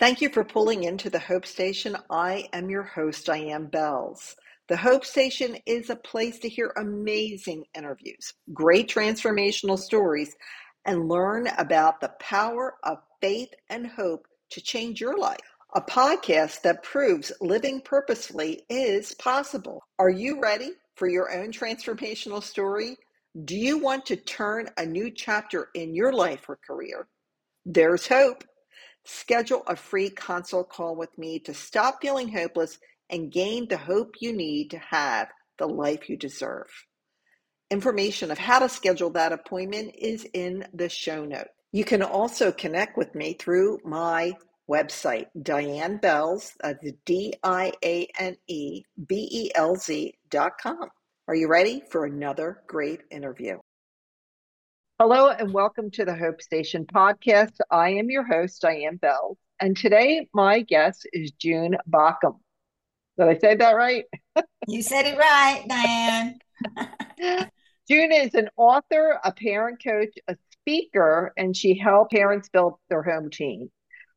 Thank you for pulling into the Hope Station. I am your host, Diane Belz. The Hope Station is a place to hear amazing interviews, great transformational stories, and learn about the power of faith and hope to change your life. A podcast that proves living purposefully is possible. Are you ready for your own transformational story? Do you want to turn a new chapter in your life or career? There's hope. Schedule a free consult call with me to stop feeling hopeless and gain the hope you need to have the life you deserve. Information of how to schedule that appointment is in the show note. You can also connect with me through my website, Diane Belz, that's D I A N E B E L Z dot com. Are you ready for another great interview? Hello and welcome to the Hope Station podcast. I am your host, Diane Bell, and today my guest is June Baucom. Did I say that right? you said it right, Diane. June is an author, a parent coach, a speaker, and she helps parents build their home team.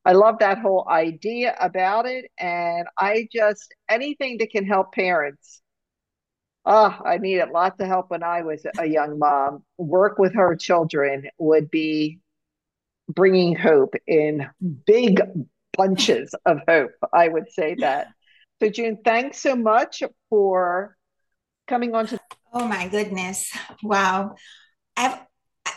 I love that whole idea about it, and I just anything that can help parents Oh, I needed lots of help when I was a young mom. Work with her children would be bringing hope in big bunches of hope. I would say that. So, June, thanks so much for coming on to. Oh my goodness! Wow, I've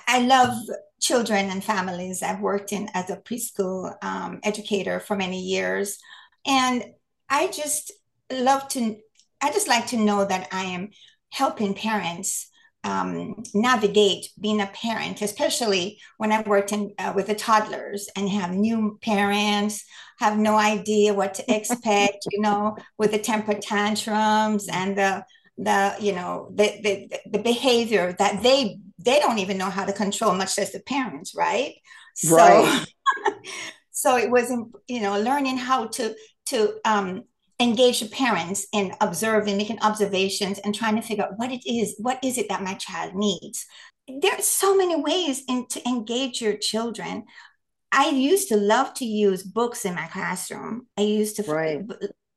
I love children and families. I've worked in as a preschool um, educator for many years, and I just love to I just like to know that I am helping parents um, navigate being a parent, especially when I worked in, uh, with the toddlers and have new parents, have no idea what to expect, you know, with the temper tantrums and the the you know the, the the behavior that they they don't even know how to control, much less the parents, right? So, right. so it was you know learning how to to um, engage the parents in observing, making observations, and trying to figure out what it is, what is it that my child needs. There are so many ways in, to engage your children. I used to love to use books in my classroom. I used to right.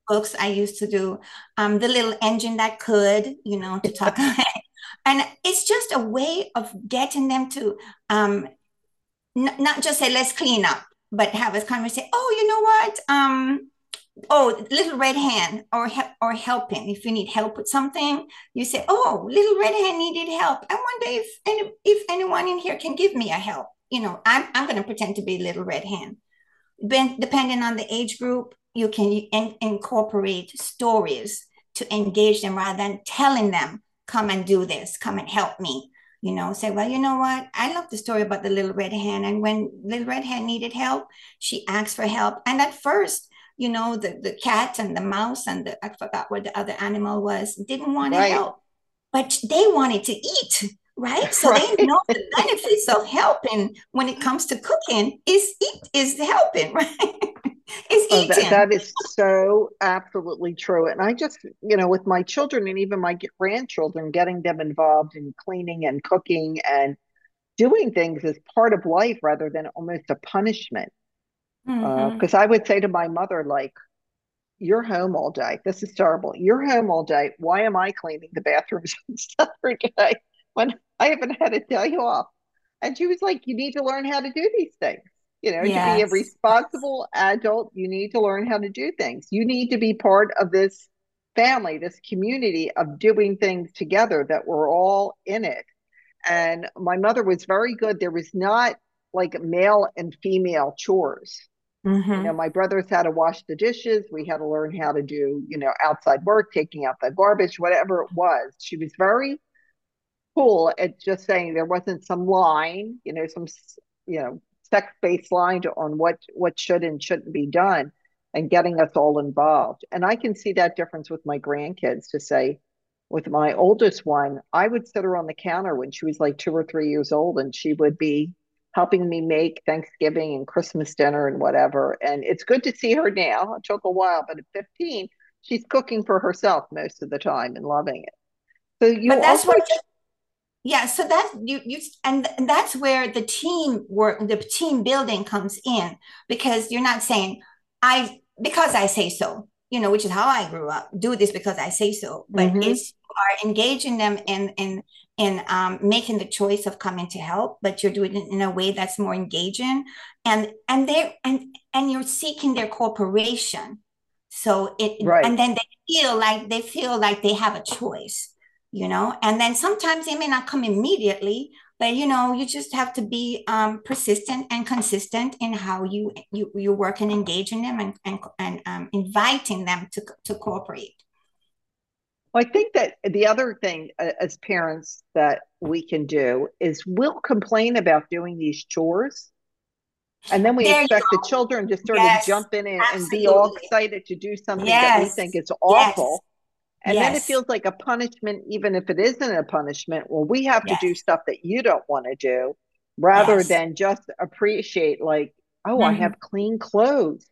books. I used to do um, the little engine that could, you know, to talk. and it's just a way of getting them to um, n- not just say let's clean up, but have a conversation. Oh, you know what? Um, oh little red hen or or helping if you need help with something you say oh little red hen needed help. I wonder if any, if anyone in here can give me a help. You know i'm, I'm going to pretend to be little red hen. Ben, depending on the age group you can in, incorporate stories to engage them rather than telling them come and do this. Come and help me. You know say well you know what? I love the story about the little red hen. And when little red hen needed help she asked for help. And at first you know, the, the cat and the mouse and the, I forgot what the other animal was, didn't want right. to help, but they wanted to eat, right? So right. they know the benefits of helping when it comes to cooking is eat is helping, right? is oh, that, that is so absolutely true. And I just, you know, with my children and even my grandchildren, getting them involved in cleaning and cooking and doing things as part of life rather than almost a punishment because mm-hmm. uh, I would say to my mother, like, you're home all day. This is terrible. You're home all day. Why am I cleaning the bathrooms and stuff every day when I haven't had a day off? And she was like, you need to learn how to do these things. You know, yes. to be a responsible adult, you need to learn how to do things. You need to be part of this family, this community of doing things together that we're all in it. And my mother was very good. There was not like male and female chores. Mm-hmm. You know, my brothers had to wash the dishes. We had to learn how to do, you know, outside work, taking out the garbage, whatever it was. She was very cool at just saying there wasn't some line, you know, some, you know, sex based line to, on what what should and shouldn't be done, and getting us all involved. And I can see that difference with my grandkids. To say, with my oldest one, I would sit her on the counter when she was like two or three years old, and she would be helping me make Thanksgiving and Christmas dinner and whatever. And it's good to see her now. It took a while, but at 15, she's cooking for herself most of the time and loving it. So you but that's also- what yeah so that you you and, that's where the team work the team building comes in because you're not saying I because I say so, you know, which is how I grew up. Do this because I say so, but mm-hmm. it's are engaging them in in in um, making the choice of coming to help, but you're doing it in a way that's more engaging, and and they and and you're seeking their cooperation. So it right. and then they feel like they feel like they have a choice, you know. And then sometimes they may not come immediately, but you know you just have to be um, persistent and consistent in how you you you work and engaging them and and, and um, inviting them to to cooperate well, I think that the other thing uh, as parents that we can do is we'll complain about doing these chores. And then we there expect the children to sort yes, of jump in and, and, be all excited to do something yes, that we think is awful. Yes, and then it feels like a punishment, even if it isn't a punishment. Well, we have to do stuff that you don't want to do rather than just appreciate, like, oh, mm-hmm. I have clean clothes.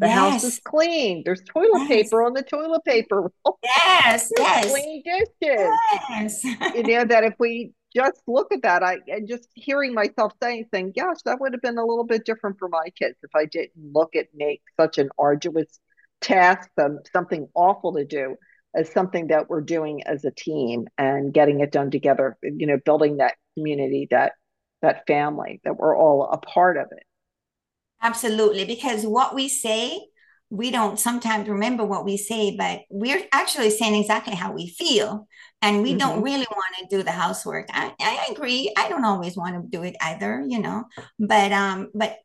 The yes. house is clean. There's toilet yes. paper on the toilet paper. yes, yes. Clean dishes. Yes. you know that if we just look at that, I and just hearing myself saying, saying, gosh, that would have been a little bit different for my kids if I didn't look at make such an arduous task, um, something awful to do, as something that we're doing as a team and getting it done together. You know, building that community, that that family, that we're all a part of it. Absolutely, because what we say, we don't sometimes remember what we say, but we're actually saying exactly how we feel. And we mm-hmm. don't really want to do the housework. I, I agree. I don't always want to do it either, you know. But um, but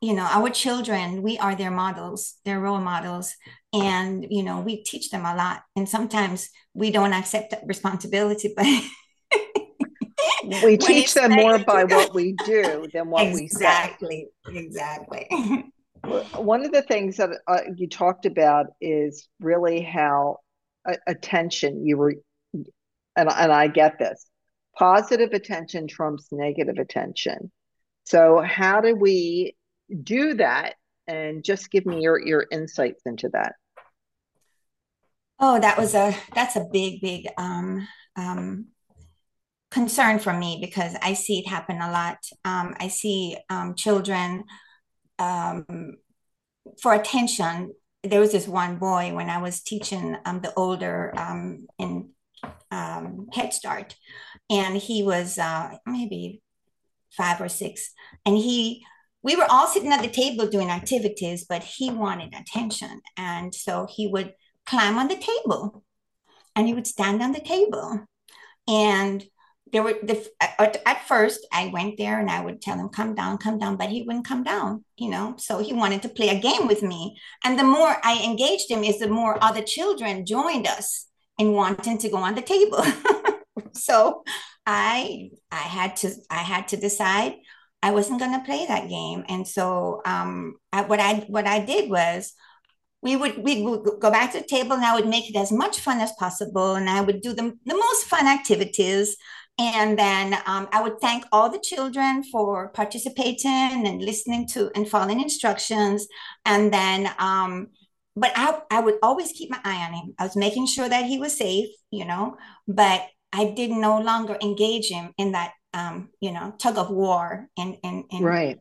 you know, our children, we are their models, their role models. And, you know, we teach them a lot. And sometimes we don't accept that responsibility, but we teach them more by what we do than what exactly, we say. Exactly. Exactly. One of the things that uh, you talked about is really how uh, attention you were, and, and I get this positive attention trumps negative attention. So, how do we do that? And just give me your, your insights into that. Oh, that was a that's a big, big um, um, concern for me because I see it happen a lot. Um, I see um, children um, for attention. There was this one boy when I was teaching um, the older um, in um, Head Start, and he was uh, maybe five or six, and he. We were all sitting at the table doing activities, but he wanted attention. And so he would climb on the table and he would stand on the table. And there were the at, at, first I went there and I would tell him come down come down but he wouldn't come down you know? So he wanted to play a game with me. And the more I engaged him is the more other children joined us in wanting to go on the table. So I I had to I had to decide I wasn't going to play that game. And so um I, what I what I did was we would we would go back to the table and I would make it as much fun as possible and I would do the, the most fun activities and then um, I would thank all the children for participating and listening to and following instructions. And then, um, but I, I would always keep my eye on him. I was making sure that he was safe, you know, but I did no longer engage him in that, um, you know, tug of war and, and, and right.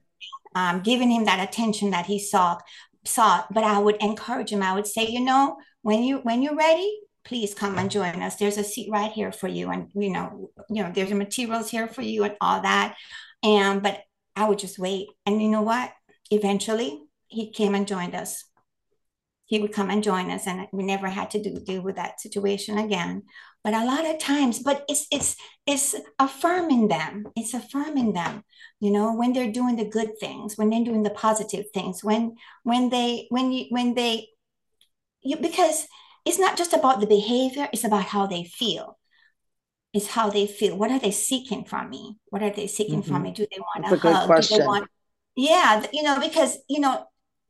um, giving him that attention that he sought, sought. But I would encourage him. I would say, you know, when you when you're ready, please come and join us. There's a seat right here for you. And, you know, you know, there's materials here for you and all that. And, but I would just wait. And you know what? Eventually he came and joined us. He would come and join us and we never had to do, deal with that situation again. But a lot of times, but it's, it's, it's affirming them. It's affirming them, you know, when they're doing the good things, when they're doing the positive things, when, when they, when you, when they, you, because it's not just about the behavior, it's about how they feel. It's how they feel. What are they seeking from me? What are they seeking mm-hmm. from me? Do they want That's a, a hug? Question. Do they want, yeah, you know, because, you know,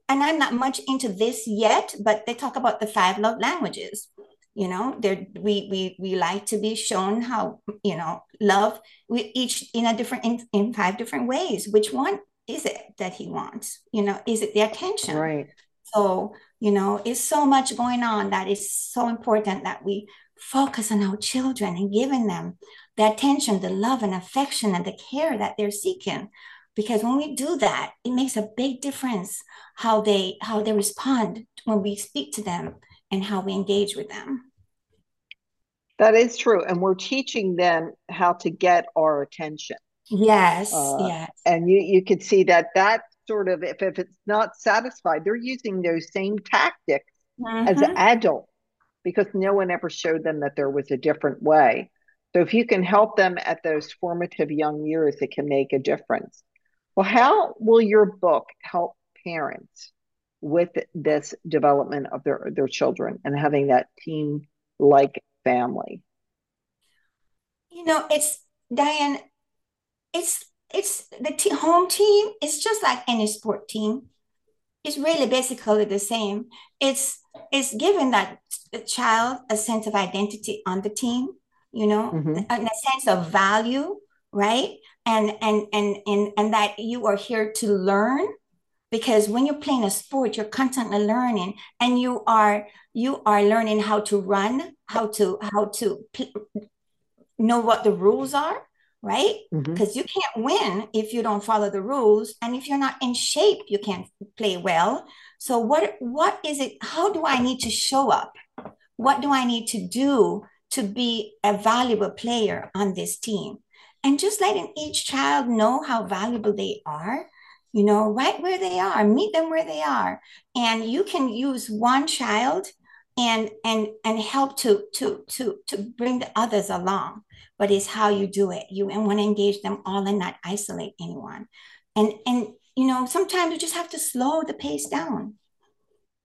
and I'm not much into this yet, but they talk about the five love languages. You know, there we we we like to be shown how you know love we each in a different in, in five different ways. Which one is it that he wants? You know, is it the attention? Right. So you know, it's so much going on that it's so important that we focus on our children and giving them the attention, the love and affection and the care that they're seeking. because when we do that it makes a big difference how they how they respond when we speak to them and how we engage with them. That is true and we're teaching them how to get our attention. Yes uh, yes. and you you can see that that sort of if, if it's not satisfied they're using those same tactics mm-hmm. as adults because no one ever showed them that there was a different way. So if you can help them at those formative young years it can make a difference. Well how will your book help parents with this development of their their children and having that team like family? You know it's diane it's it's the t- home team is just like any sport team. It's really basically the same. It's it's giving that child a sense of identity on the team you know mm-hmm. a, a sense of value right? And and and and and that you are here to learn because when you're playing a sport you're constantly learning and you are you are learning how to run how to how to p- know what the rules are right? Because mm-hmm. you can't win if you don't follow the rules and if you're not in shape you can't play well. So what what is it how do i need to show up? What do i need to do to be a valuable player on this team? And just letting each child know how valuable they are you know right where they are meet them where they are. And you can use one child and and and help to to to to bring the others along. But it's how you do it. You want to engage them all and not isolate anyone. And and you know sometimes you just have to slow the pace down.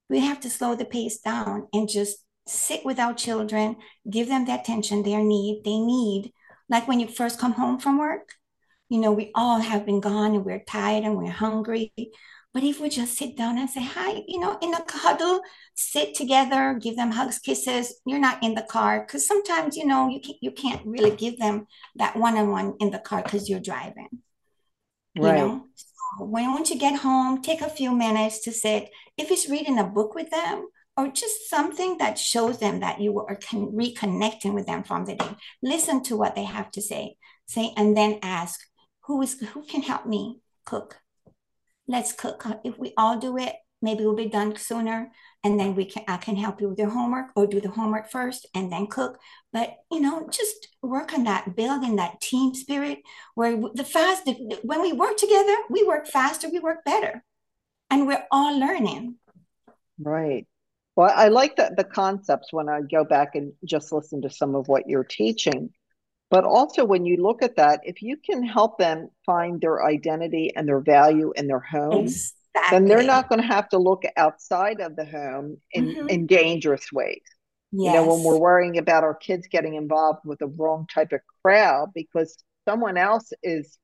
We have to slow the pace down and just sit with our children give them the attention they need they need. Like when you first come home from work you know, we all have been gone and we're tired and we're hungry. But if we just sit down and say hi, you know, in a huddle, sit together, give them hugs, kisses. You're not in the car because sometimes, you know, you can't, you can't really give them that one on one in the car because you're driving. Right. You know, so when once you get home, take a few minutes to sit. If it's reading a book with them, or just something that shows them that you are con- reconnecting with them from the day. Listen to what they have to say. Say and then ask, who is who can help me cook let's cook. Uh, if we all do it maybe we'll be done sooner and then we can i can help you with your homework or do the homework first and then cook. But you know just work on that building that team spirit where the fast when we work together we work faster we work better. And we're all learning. Right. Well i like the, the concepts when i go back and just listen to some of what you're teaching but also, when you look at that, if you can help them find their identity and their value in their home, exactly. then they're not going to have to look outside of the home in, mm-hmm. in dangerous ways. Yes. You know, when we're worrying about our kids getting involved with the wrong type of crowd because someone else is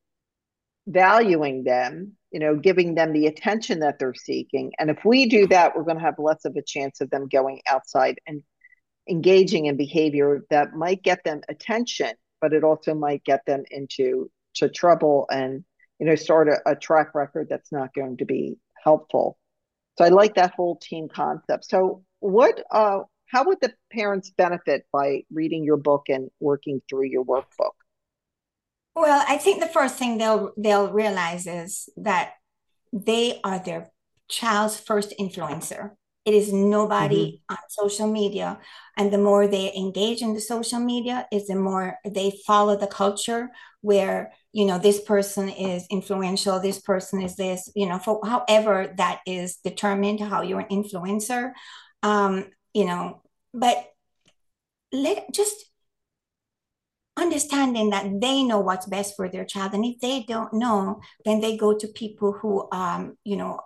valuing them, you know, giving them the attention that they're seeking. And if we do that, we're going to have less of a chance of them going outside and engaging in behavior that might get them attention but it also might get them into to trouble and you know start a, a track record that's not going to be helpful. So I like that whole team concept. So what uh how would the parents benefit by reading your book and working through your workbook? Well, I think the first thing they'll they'll realize is that they are their child's first influencer. It is nobody mm-hmm. on social media. And the more they engage in the social media, is the more they follow the culture where, you know, this person is influential, this person is this, you know, for however that is determined, how you're an influencer. Um, you know, but let just understanding that they know what's best for their child and if they don't know then they go to people who um, you know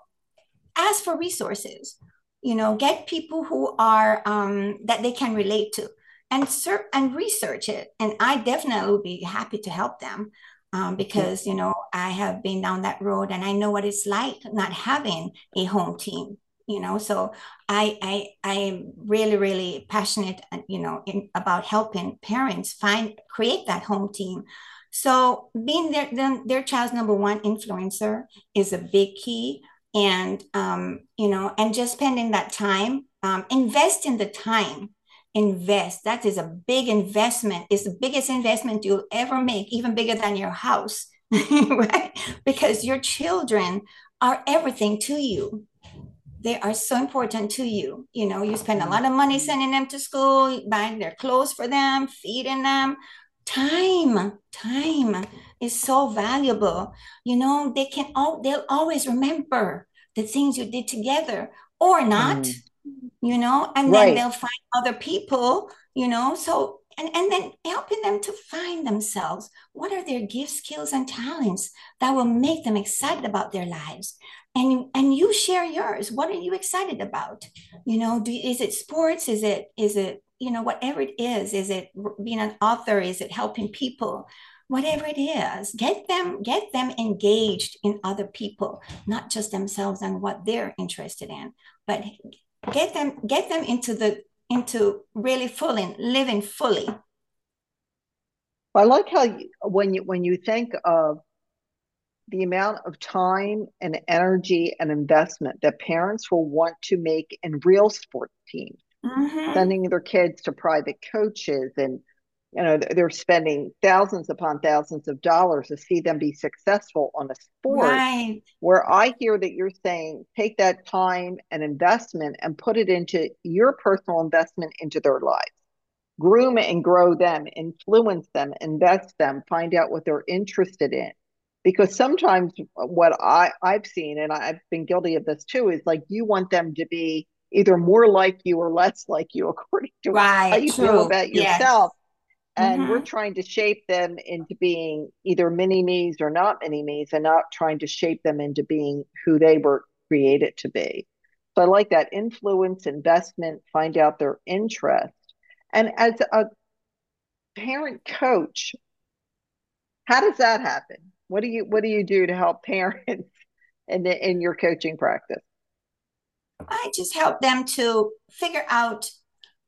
ask for resources you know get people who are um, that they can relate to and ser- and research it. And i definitely would be happy to help them um, because you know i have been down that road and i know what it's like not having a home team you know? So i i i am really really passionate uh, you know in, about helping parents find create that home team. So being their their child's number one influencer is a big key and um, you know and just spending that time um, invest in the time invest that is a big investment it's the biggest investment you'll ever make even bigger than your house right? Because your children are everything to you. They are so important to you. You know, you spend a lot of money sending them to school, buying their clothes for them, feeding them. Time, time is so valuable. You know, they can all they'll always remember the things you did together or not, mm. you know, and right. then they'll find other people, you know. So and, and then helping them to find themselves. What are their gifts, skills, and talents that will make them excited about their lives? And, and you share yours. What are you excited about? You know, do, is it sports? Is it is it you know whatever it is? Is it being an author? Is it helping people? Whatever it is, get them get them engaged in other people, not just themselves and what they're interested in, but get them get them into the into really fully living fully. I like how you, when you when you think of the amount of time and energy and investment that parents will want to make in real sports teams, mm-hmm. sending their kids to private coaches and you know they're spending thousands upon thousands of dollars to see them be successful on a sport right. where i hear that you're saying take that time and investment and put it into your personal investment into their lives groom and grow them influence them invest them find out what they're interested in because sometimes what I, i've seen and i've been guilty of this too is like you want them to be either more like you or less like you according to right, how you true. feel about yourself. Yes and mm-hmm. we're trying to shape them into being either mini me's or not mini me's and not trying to shape them into being who they were created to be. So i like that influence investment find out their interest. And as a parent coach how does that happen? What do you what do you do to help parents in the, in your coaching practice i just help them to figure out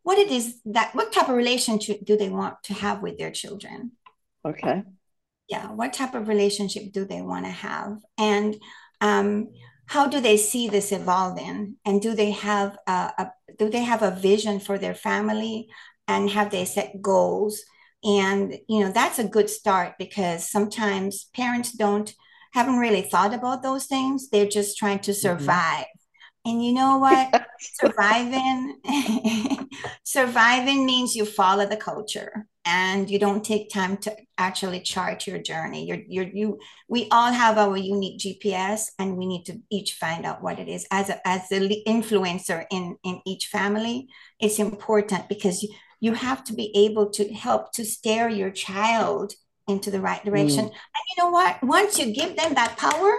what it is that what type of relationship do they want to have with their children? Okay. Yeah what type of relationship do they want to have? And um, how do they see this evolving? And do they have a, a, do they have a vision for their family? And have they set goals? And you know that's a good start because sometimes parents don't haven't really thought about those things. They're just trying to mm-hmm. survive. mm-hmm. And you know what? surviving surviving means you follow the culture and you don't take time to actually chart your journey. You're, you're you we all have our unique GPS and we need to each find out what it is. As a, as the influencer in in each family, it's important because you, you have to be able to help to steer your child into the right direction. Mm. And you know what? Once you give them that power,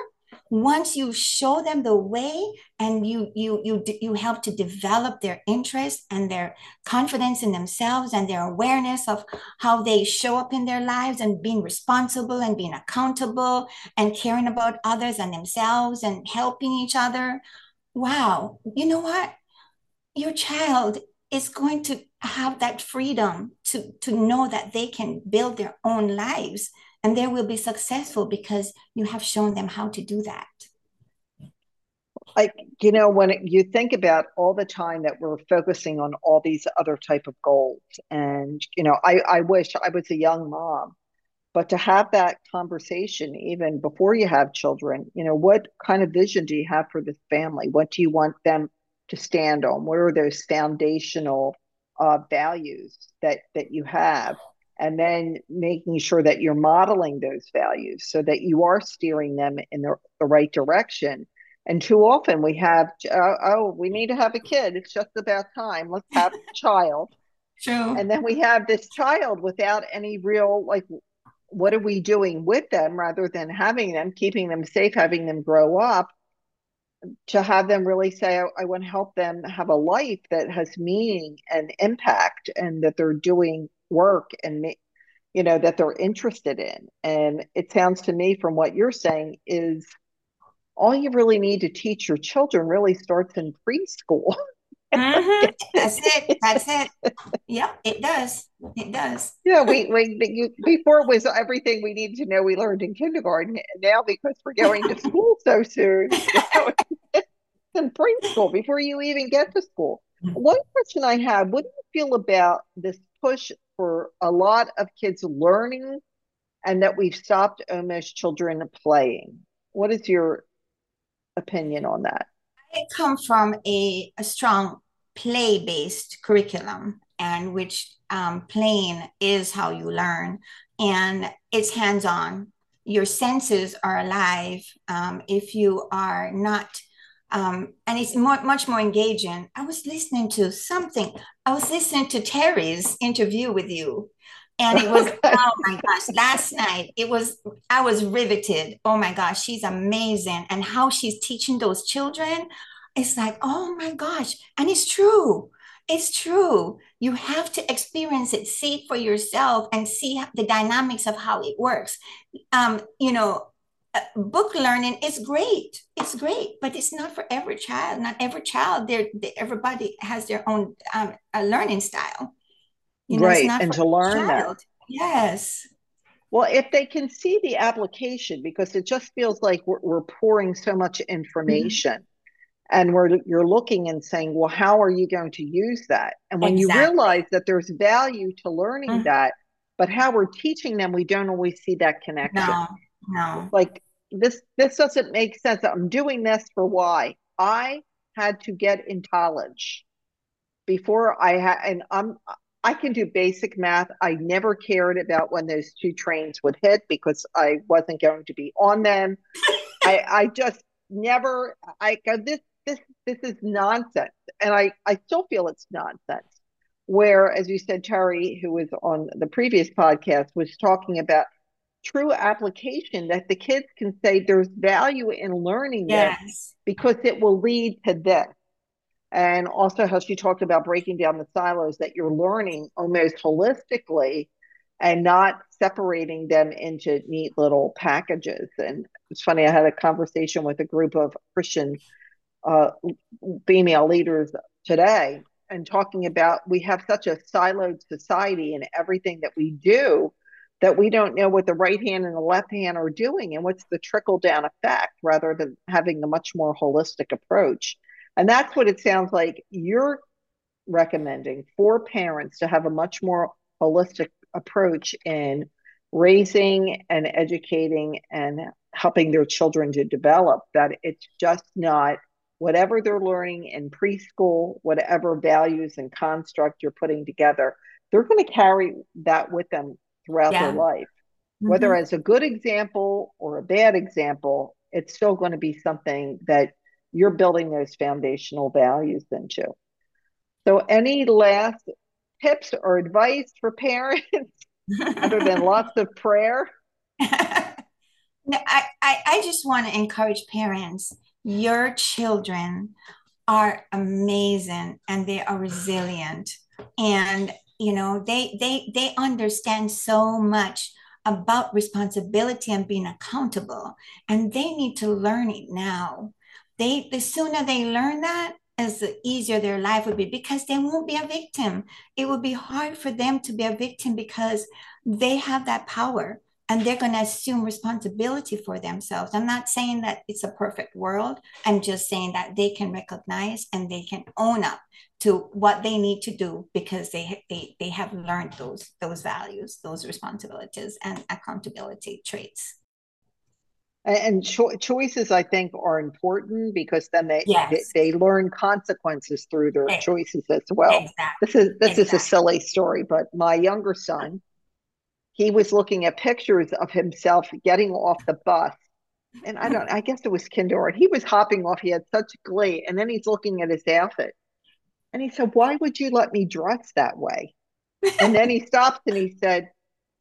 once you show them the way and you you you you help to develop their interest and their confidence in themselves and their awareness of how they show up in their lives and being responsible and being accountable and caring about others and themselves and helping each other. Wow. You know what? Your child is going to have that freedom to to know that they can build their own lives and they will be successful because you have shown them how to do that. Like you know when you think about all the time that we're focusing on all these other type of goals. And you know i i wish i was a young mom but to have that conversation even before you have children you know what kind of vision do you have for this family? What do you want them to stand on? What are those foundational uh, values that that you have and then making sure that you're modeling those values so that you are steering them in the, the right direction. And too often we have, uh, oh, we need to have a kid. It's just about time. Let's have a child. True. And then we have this child without any real, like, what are we doing with them rather than having them, keeping them safe, having them grow up? to have them really say, I, I, want to help them have a life that has meaning and impact and that they're doing work and you know that they're interested in and it sounds to me from what you're saying is all you really need to teach your children really starts in preschool mm-hmm. That's it. That's it. Yep, it does. It does. Yeah, we, we you, before it was everything we needed to know we learned in kindergarten. And now because we're going to school so soon, in preschool before you even get to school. One question I have: What do you feel about this push for a lot of kids learning and that we've stopped almost children playing. What is your opinion on that? I come from a, a strong play based curriculum, and which um, playing is how you learn, and it's hands on. Your senses are alive. Um, if you are not um, and it's more, much more engaging. I was listening to something. I was listening to Terry's interview with you, and it was oh my gosh! Last night it was I was riveted. Oh my gosh, she's amazing, and how she's teaching those children. It's like oh my gosh, and it's true. It's true. You have to experience it, see it for yourself, and see the dynamics of how it works. Um, you know, book learning is great. It's great, but it's not for every child. Not every child. There, everybody has their own um, learning style. You know, right, and to learn that. Yes. Well, if they can see the application, because it just feels like we're, we're pouring so much information, mm-hmm. and we're you're looking and saying, well, how are you going to use that? And when exactly. you realize that there's value to learning mm-hmm. that, but how we're teaching them, we don't always see that connection. No, no. Like this this doesn't make sense. I'm doing this for why? I had to get in college before I had and I'm I can do basic math. I never cared about when those two trains would hit because I wasn't going to be on them. I I just never I go this this this is nonsense. And I I still feel it's nonsense. Where as you said Terry who was on the previous podcast was talking about true application that the kids can say there's value in learning yes. this because it will lead to this. And also how she talked about breaking down the silos that you're learning almost holistically and not separating them into neat little packages. And it's funny, I had a conversation with a group of Christian uh, female leaders today and talking about we have such a siloed society in everything that we do that we don't know what the right hand and the left hand are doing and what's the trickle down effect rather than having a much more holistic approach. And that's what it sounds like you're recommending for parents to have a much more holistic approach in raising and educating and helping their children to develop that it's just not whatever they're learning in preschool whatever values and construct you're putting together they're going to carry that with them throughout yeah. their life. Mm-hmm. Whether as a good example or a bad example, it's still going to be something that you're building those foundational values into. So, any last tips or advice for parents other than lots of prayer? no, I, I, I just want to encourage parents. Your children are amazing and they are resilient. And you know they they they understand so much about responsibility and being accountable and they need to learn it now. They the sooner they learn that as the easier their life would be because they won't be a victim. It would be hard for them to be a victim because they have that power and they're going to assume responsibility for themselves. I'm not saying that it's a perfect world. I'm just saying that they can recognize and they can own up to what they need to do because they they, they have learned those those values, those responsibilities and accountability traits. And cho- choices, I think, are important because then they, yes. they, they learn consequences through their choices as well. Exactly. This is this exactly. is a silly story, but my younger son he was looking at pictures of himself getting off the bus. And I don't, I guess it was kindergarten. He was hopping off. He had such glee. And then he's looking at his outfit. And he said, Why would you let me dress that way? And then he stops and he said,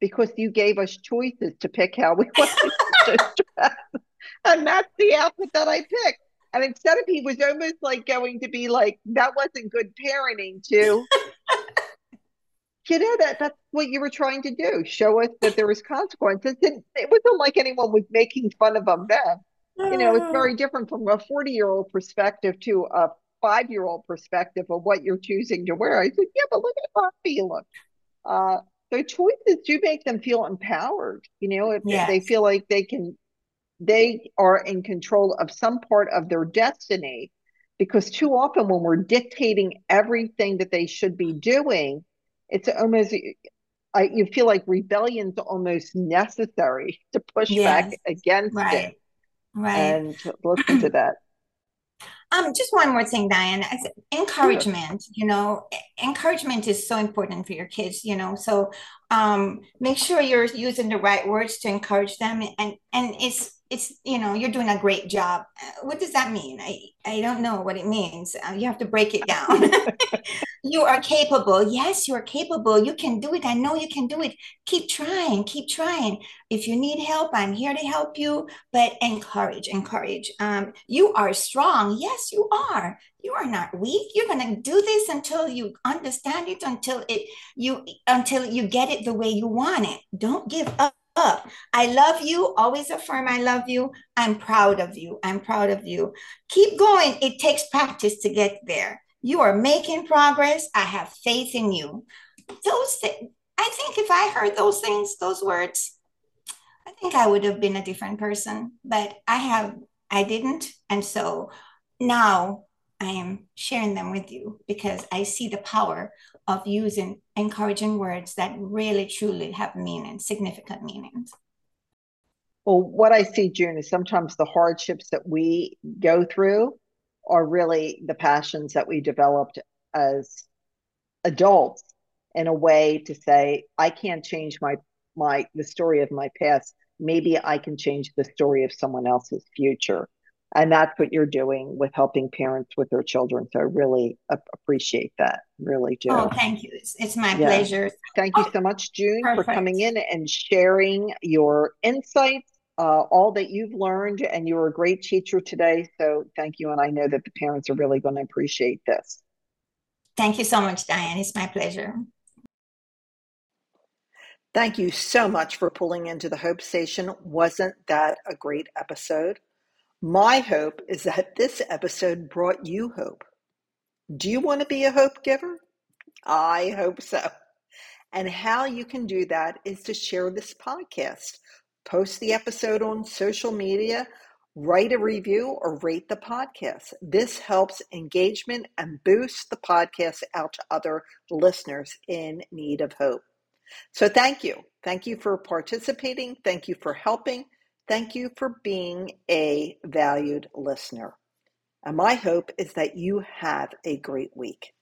Because you gave us choices to pick how we wanted to dress. And that's the outfit that I picked. And instead of he was almost like going to be like, that wasn't good parenting to you know that that's what you were trying to do show us that there was consequences. And it wasn't like anyone was making fun of them then. You know it's very different from a 40 year old perspective to a five year old perspective of what you're choosing to wear. I said yeah but look at how you look. Uh, so choices do make them feel empowered you know if, yes. if they feel like they can they are in control of some part of their destiny. Because too often when we're dictating everything that they should be doing it's almost I, you feel like rebellion's almost necessary to push Yes, back against it right, right. and listen to that. Um, just one more thing, Diane. I said Sure. encouragement, you know, encouragement is so important for your kids, you know. So um make sure you're using the right words to encourage them and and it's it's you know, you're doing a great job. Uh, What does that mean? I I don't know what it means. Uh, you have to break it down. You are capable. Yes, you are capable. You can do it. I know you can do it. Keep trying. Keep trying. If you need help, I'm here to help you. But encourage, encourage. Um, you are strong. Yes, you are. You are not weak. You're gonna do this until you understand it, until it you until you get it the way you want it. Don't give up. Up. I love you. Always affirm I love you. I'm proud of you. I'm proud of you. Keep going. It takes practice to get there. You are making progress. I have faith in you. Those things, I think if I heard those things, those words, I think I would have been a different person. But I have, I didn't. And so now I am sharing them with you because I see the power of using encouraging words that really truly have meaning, significant meanings. Well, what I see, June, is sometimes the hardships that we go through are really the passions that we developed as adults in a way to say, I can't change my my the story of my past. Maybe I can change the story of someone else's future. And that's what you're doing with helping parents with their children. So I really appreciate that. Really do. Oh, thank you. It's, it's my Yeah. pleasure. Thank you Oh, so much, June, for coming in and sharing your insights, uh, all that you've learned, and you were a great teacher today. So thank you. And I know that the parents are really going to appreciate this. Thank you so much, Diane. It's my pleasure. Thank you so much for pulling into the Hope Station. Wasn't that a great episode? My hope is that this episode brought you hope. Do you want to be a hope giver? I hope so. And how you can do that is to share this podcast, post the episode on social media, write a review, or rate the podcast. This helps engagement and boosts the podcast out to other listeners in need of hope. So thank you. Thank you for participating. Thank you for helping. Thank you for being a valued listener. And my hope is that you have a great week.